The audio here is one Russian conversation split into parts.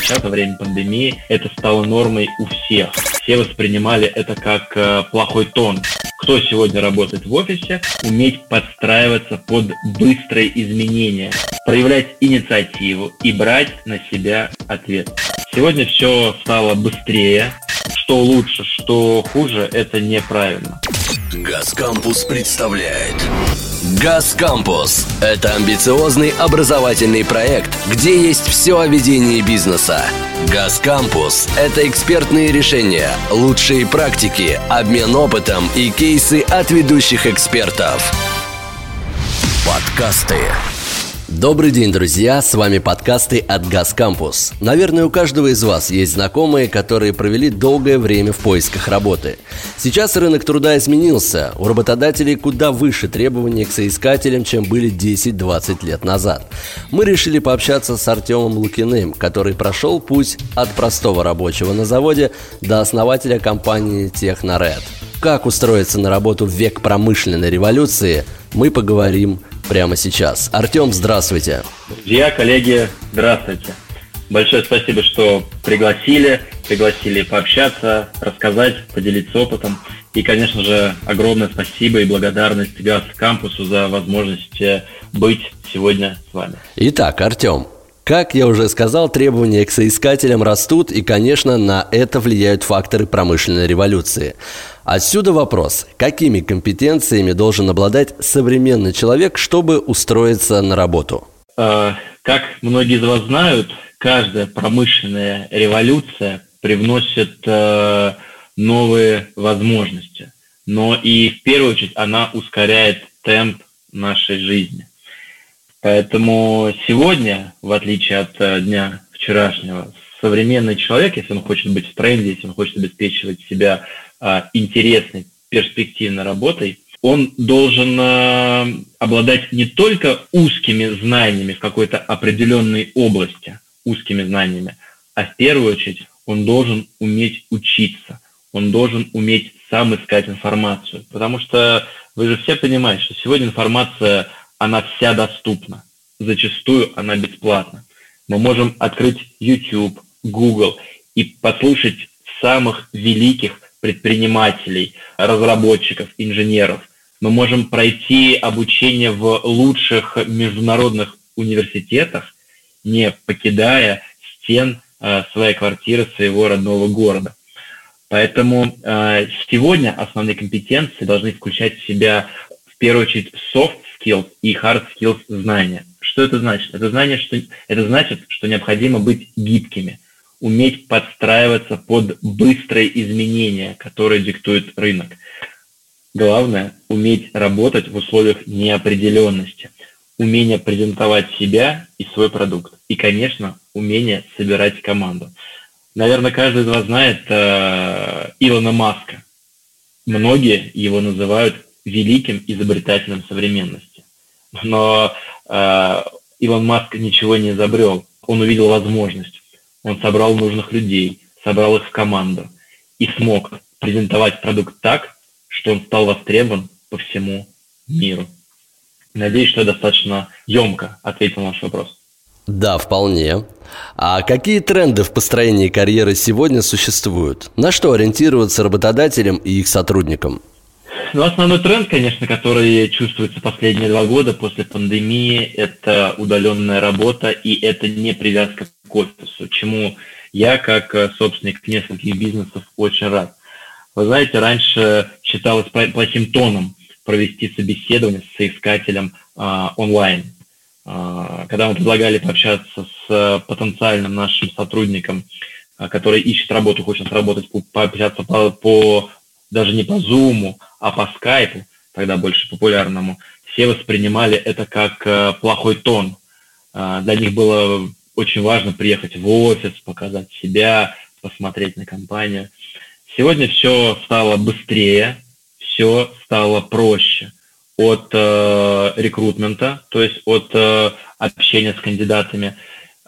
сейчас, во время пандемии, это стало нормой у всех. Все воспринимали это как э, плохой тон. Кто сегодня работает в офисе, уметь подстраиваться под быстрые изменения, проявлять инициативу и брать на себя ответ. Сегодня все стало быстрее, что лучше, что хуже, это неправильно. Газ Кампус представляет Газ Кампус – это амбициозный образовательный проект, где есть все о ведении бизнеса. Газ Кампус – это экспертные решения, лучшие практики, обмен опытом и кейсы от ведущих экспертов. Подкасты Добрый день, друзья! С вами подкасты от Газ. Наверное, у каждого из вас есть знакомые, которые провели долгое время в поисках работы. Сейчас рынок труда изменился. У работодателей куда выше требования к соискателям, чем были 10-20 лет назад. Мы решили пообщаться с Артемом Лукиным, который прошел путь от простого рабочего на заводе до основателя компании Техноред. Как устроиться на работу в век промышленной революции, мы поговорим прямо сейчас. Артем, здравствуйте. Друзья, коллеги, здравствуйте. Большое спасибо, что пригласили, пригласили пообщаться, рассказать, поделиться опытом. И, конечно же, огромное спасибо и благодарность ГАЗ Кампусу за возможность э, быть сегодня с вами. Итак, Артем, как я уже сказал, требования к соискателям растут, и, конечно, на это влияют факторы промышленной революции. Отсюда вопрос, какими компетенциями должен обладать современный человек, чтобы устроиться на работу? Э, как многие из вас знают, каждая промышленная революция привносит э, новые возможности, но и в первую очередь она ускоряет темп нашей жизни. Поэтому сегодня, в отличие от э, дня вчерашнего, современный человек, если он хочет быть в тренде, если он хочет обеспечивать себя а, интересной, перспективной работой, он должен а, обладать не только узкими знаниями в какой-то определенной области, узкими знаниями, а в первую очередь он должен уметь учиться, он должен уметь сам искать информацию. Потому что вы же все понимаете, что сегодня информация она вся доступна. Зачастую она бесплатна. Мы можем открыть YouTube, Google и послушать самых великих предпринимателей, разработчиков, инженеров. Мы можем пройти обучение в лучших международных университетах, не покидая стен э, своей квартиры, своего родного города. Поэтому э, сегодня основные компетенции должны включать в себя в первую очередь soft skills и hard skills знания. Что это значит? Это, знание, что, это значит, что необходимо быть гибкими, уметь подстраиваться под быстрые изменения, которые диктует рынок. Главное – уметь работать в условиях неопределенности, умение презентовать себя и свой продукт. И, конечно, умение собирать команду. Наверное, каждый из вас знает э, Илона Маска. Многие его называют великим изобретателем современности. Но э, Илон Маск ничего не изобрел. Он увидел возможность. Он собрал нужных людей, собрал их в команду и смог презентовать продукт так, что он стал востребован по всему миру. Надеюсь, что я достаточно емко ответил на ваш вопрос. Да, вполне. А какие тренды в построении карьеры сегодня существуют? На что ориентироваться работодателям и их сотрудникам? Ну, основной тренд, конечно, который чувствуется последние два года после пандемии, это удаленная работа, и это не привязка к офису, чему я, как э, собственник нескольких бизнесов, очень рад. Вы знаете, раньше считалось плохим тоном провести собеседование с соискателем а, онлайн. А, когда мы предлагали пообщаться с э, потенциальным нашим сотрудником, а, который ищет работу, хочет работать, пообщаться по, по даже не по Zoom, а по скайпу, тогда больше популярному, все воспринимали это как э, плохой тон. Э, для них было очень важно приехать в офис, показать себя, посмотреть на компанию. Сегодня все стало быстрее, все стало проще от э, рекрутмента, то есть от э, общения с кандидатами.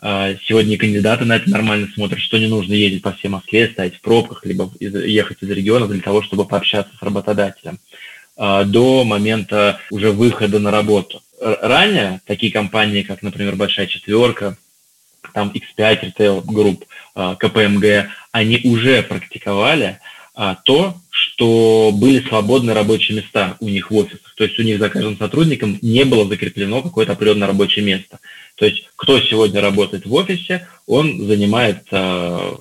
Э, сегодня кандидаты на это нормально смотрят, что не нужно ездить по всей Москве, стоять в пробках, либо ехать из региона для того, чтобы пообщаться с работодателем э, до момента уже выхода на работу. Ранее такие компании, как, например, Большая Четверка, там X5 Retail Group, КПМГ, они уже практиковали то, что были свободные рабочие места у них в офисах. То есть у них за каждым сотрудником не было закреплено какое-то определенное рабочее место. То есть кто сегодня работает в офисе, он занимает э,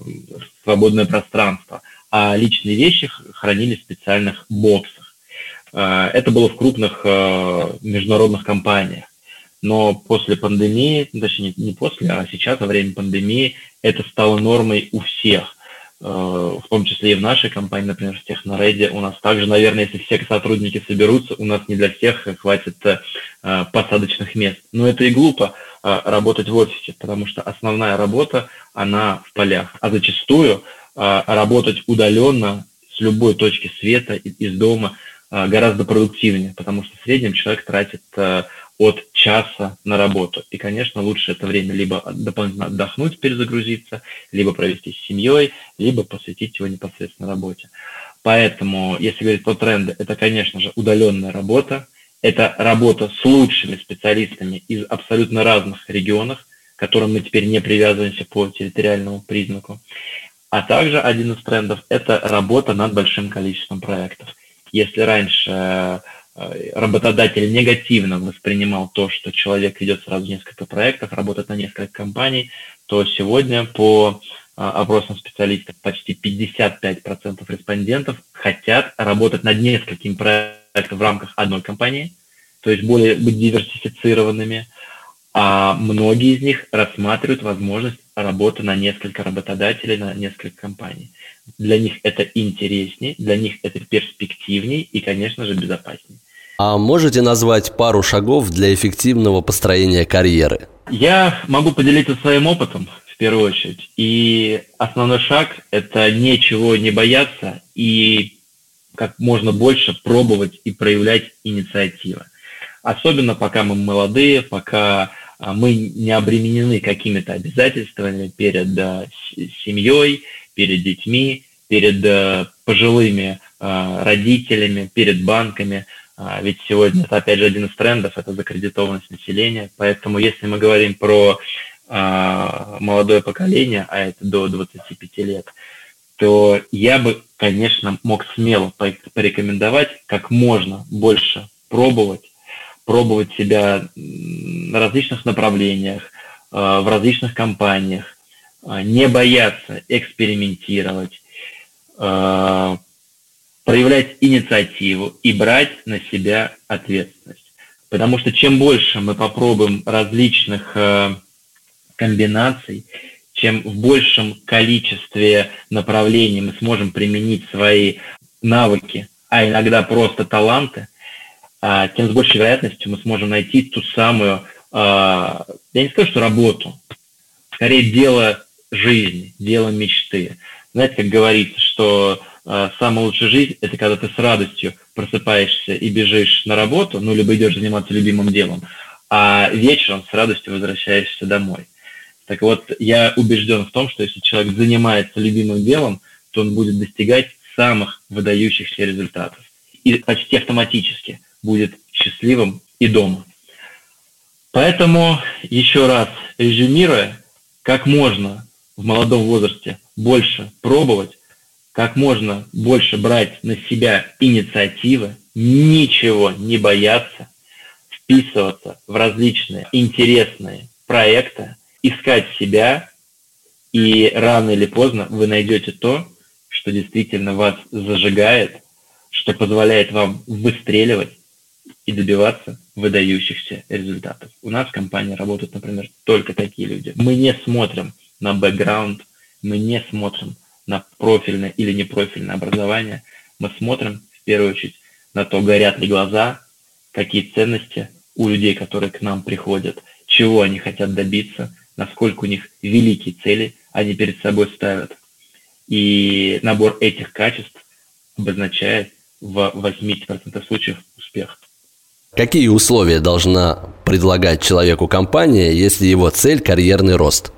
свободное пространство, а личные вещи хранились в специальных боксах. Это было в крупных международных компаниях. Но после пандемии, точнее не после, а сейчас во время пандемии это стало нормой у всех. Э, в том числе и в нашей компании, например, в Технореде, у нас также, наверное, если все сотрудники соберутся, у нас не для всех хватит э, посадочных мест. Но это и глупо э, работать в офисе, потому что основная работа, она в полях. А зачастую работать удаленно с любой точки света из дома гораздо продуктивнее, потому что в среднем человек тратит от часа на работу. И, конечно, лучше это время либо дополнительно отдохнуть, перезагрузиться, либо провести с семьей, либо посвятить его непосредственно работе. Поэтому, если говорить про тренды, это, конечно же, удаленная работа, это работа с лучшими специалистами из абсолютно разных регионов, к которым мы теперь не привязываемся по территориальному признаку. А также один из трендов – это работа над большим количеством проектов. Если раньше работодатель негативно воспринимал то, что человек ведет сразу несколько проектов, работает на несколько компаний, то сегодня по э, опросам специалистов почти 55% респондентов хотят работать над несколькими проектами в рамках одной компании, то есть более быть диверсифицированными, а многие из них рассматривают возможность работы на несколько работодателей, на несколько компаний. Для них это интереснее, для них это перспективнее и, конечно же, безопаснее. А можете назвать пару шагов для эффективного построения карьеры? Я могу поделиться своим опытом в первую очередь. И основной шаг – это ничего не бояться и как можно больше пробовать и проявлять инициативу. Особенно пока мы молодые, пока а, мы не обременены какими-то обязательствами перед а, семьей, перед детьми, перед а, пожилыми родителями, перед банками. Ведь сегодня это, опять же, один из трендов, это закредитованность населения. Поэтому если мы говорим про молодое поколение, а это до 25 лет, то я бы, конечно, мог смело порекомендовать как можно больше пробовать пробовать себя на различных направлениях, э, в различных компаниях, э, не бояться экспериментировать, э, проявлять инициативу и брать на себя ответственность. Потому что чем больше мы попробуем различных комбинаций, чем в большем количестве направлений мы сможем применить свои навыки, а иногда просто таланты, а, тем с большей вероятностью мы сможем найти ту самую, а, я не скажу, что работу, скорее дело жизни, дело мечты. Знаете, как говорится, что а, самая лучшая жизнь – это когда ты с радостью просыпаешься и бежишь на работу, ну, либо идешь заниматься любимым делом, а вечером с радостью возвращаешься домой. Так вот, я убежден в том, что если человек занимается любимым делом, то он будет достигать самых выдающихся результатов. И почти автоматически – будет счастливым и дома. Поэтому, еще раз резюмируя, как можно в молодом возрасте больше пробовать, как можно больше брать на себя инициативы, ничего не бояться, вписываться в различные интересные проекты, искать себя, и рано или поздно вы найдете то, что действительно вас зажигает, что позволяет вам выстреливать и добиваться выдающихся результатов. У нас в компании работают, например, только такие люди. Мы не смотрим на бэкграунд, мы не смотрим на профильное или непрофильное образование, мы смотрим в первую очередь на то, горят ли глаза, какие ценности у людей, которые к нам приходят, чего они хотят добиться, насколько у них великие цели они перед собой ставят. И набор этих качеств обозначает в 80% случаев успех. Какие условия должна предлагать человеку компания, если его цель – карьерный рост?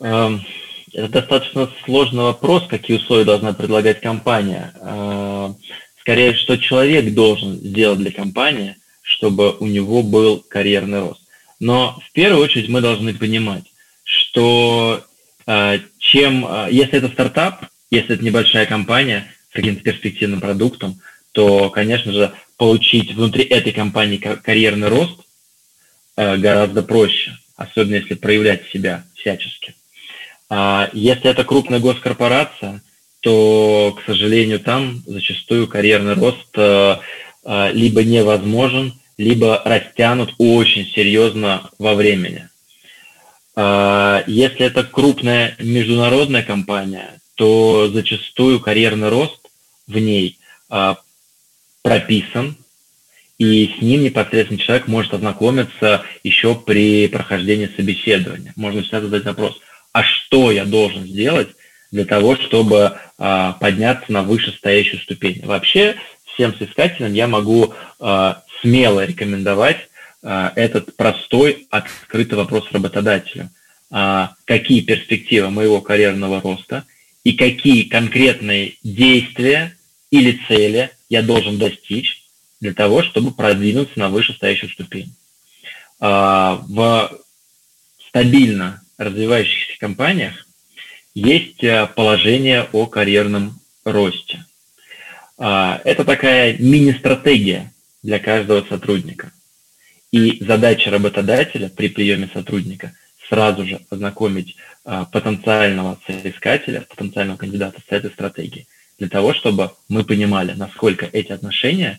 Эм, это достаточно сложный вопрос, какие условия должна предлагать компания. Эм, скорее, что человек должен сделать для компании, чтобы у него был карьерный рост. Но в первую очередь мы должны понимать, что э, чем, э, если это стартап, если это небольшая компания с каким-то перспективным продуктом, то, конечно же, получить внутри этой компании карьерный рост э, гораздо проще, особенно если проявлять себя всячески. А если это крупная госкорпорация, то, к сожалению, там зачастую карьерный рост э, э, либо невозможен, либо растянут очень серьезно во времени. Э, если это крупная международная компания, то зачастую карьерный рост в ней прописан, и с ним непосредственно человек может ознакомиться еще при прохождении собеседования. Можно всегда задать вопрос, а что я должен сделать для того, чтобы а, подняться на вышестоящую ступень. Вообще, всем соискателям я могу а, смело рекомендовать а, этот простой, открытый вопрос работодателю. А, какие перспективы моего карьерного роста и какие конкретные действия или цели я должен достичь для того, чтобы продвинуться на вышестоящую ступень. А, в стабильно развивающихся компаниях есть э, положение о карьерном росте. А, это такая мини-стратегия для каждого сотрудника. И задача работодателя при приеме сотрудника сразу же ознакомить а, потенциального соискателя, потенциального кандидата с этой стратегией, для того, чтобы мы понимали, насколько эти отношения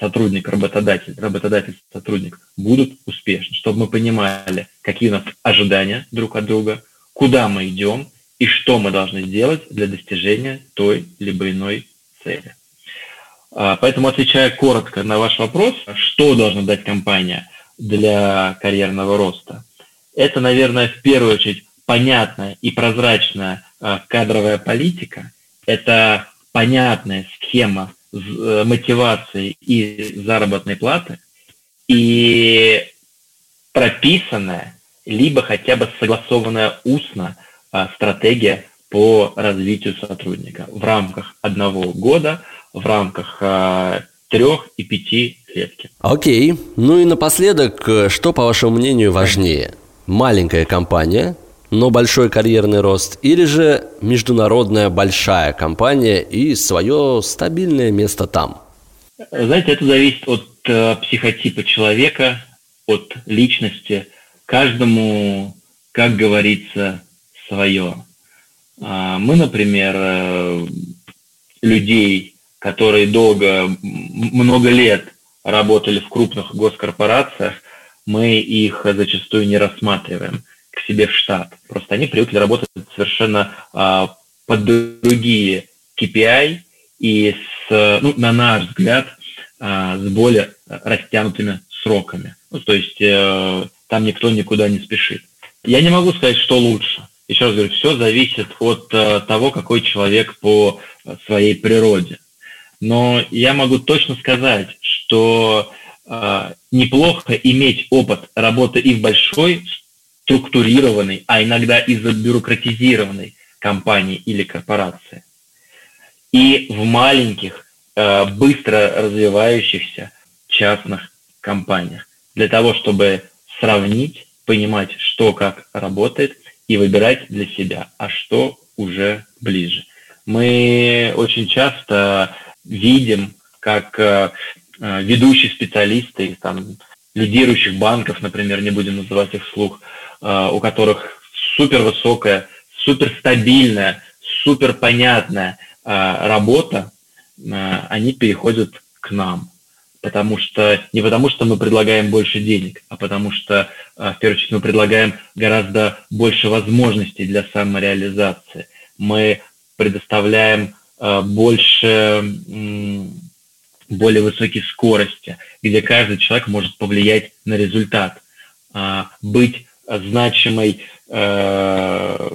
сотрудник-работодатель, работодатель-сотрудник будут успешны, чтобы мы понимали, какие у нас ожидания друг от друга, куда мы идем и что мы должны сделать для достижения той либо иной цели. А, поэтому, отвечая коротко на ваш вопрос, что должна дать компания для карьерного роста, это, наверное, в первую очередь понятная и прозрачная а, кадровая политика, это понятная схема мотивации и заработной платы и прописанная, либо хотя бы согласованная устно а, стратегия по развитию сотрудника в рамках одного года, в рамках а, трех и пяти летки. Окей. Ну и напоследок, э, что, по вашему мнению, важнее? Маленькая компания – но большой карьерный рост, или же международная большая компания и свое стабильное место там? Знаете, это зависит от э, психотипа человека, от личности. Каждому, как говорится, свое. А, мы, например, э, людей, которые долго, много лет работали в крупных госкорпорациях, мы их зачастую не рассматриваем к себе в штат. Просто они привыкли работать совершенно а, под другие KPI и с, ну, на наш взгляд, а, с более растянутыми сроками. Ну, то есть э, там никто никуда не спешит. Я не могу сказать, что лучше. Еще раз говорю, все зависит от э, того, какой человек по своей природе. Но я могу точно сказать, что э, неплохо иметь опыт работы и в большой структурированной, а иногда и забюрократизированной компании или корпорации. И в маленьких, э, быстро развивающихся частных компаниях. Для того, чтобы сравнить, понимать, что как работает, и выбирать для себя, а что уже ближе. Мы очень часто видим, как э, э, ведущие специалисты там, лидирующих банков, например, не будем называть их вслух, у которых супер высокая, супер стабильная, супер понятная э, работа, э, они переходят к нам. Потому что, не потому что мы предлагаем больше денег, а потому что, в первую очередь, мы предлагаем гораздо больше возможностей для самореализации. Мы предоставляем больше, более высокие скорости, где каждый человек может повлиять на результат, быть значимый, э,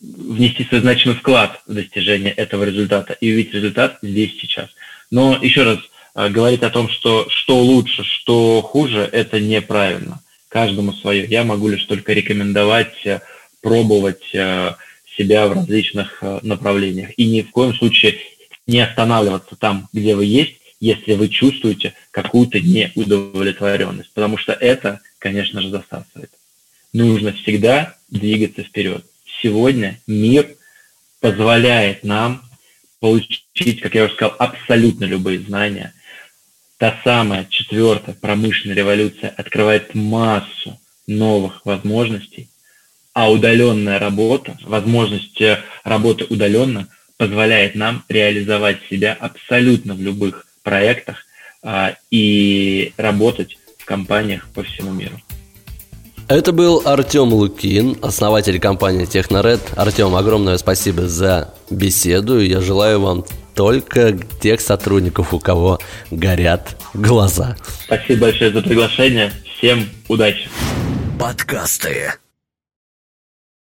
внести свой значимый вклад в достижение этого результата и увидеть результат здесь сейчас. Но еще раз, э, говорить о том, что что лучше, что хуже, это неправильно. Каждому свое. Я могу лишь только рекомендовать э, пробовать э, себя в различных э, направлениях. И ни в коем случае не останавливаться там, где вы есть, если вы чувствуете какую-то неудовлетворенность, потому что это, конечно же, засасывает. Нужно всегда двигаться вперед. Сегодня мир позволяет нам получить, как я уже сказал, абсолютно любые знания. Та самая четвертая промышленная революция открывает массу новых возможностей, а удаленная работа, возможность э, работы удаленно позволяет нам реализовать себя абсолютно в любых проектах а, и работать в компаниях по всему миру. Это был Артем Лукин, основатель компании Техноред. Артем, огромное спасибо за беседу. Я желаю вам только тех сотрудников, у кого горят глаза. Спасибо большое за приглашение. Всем удачи. Подкасты.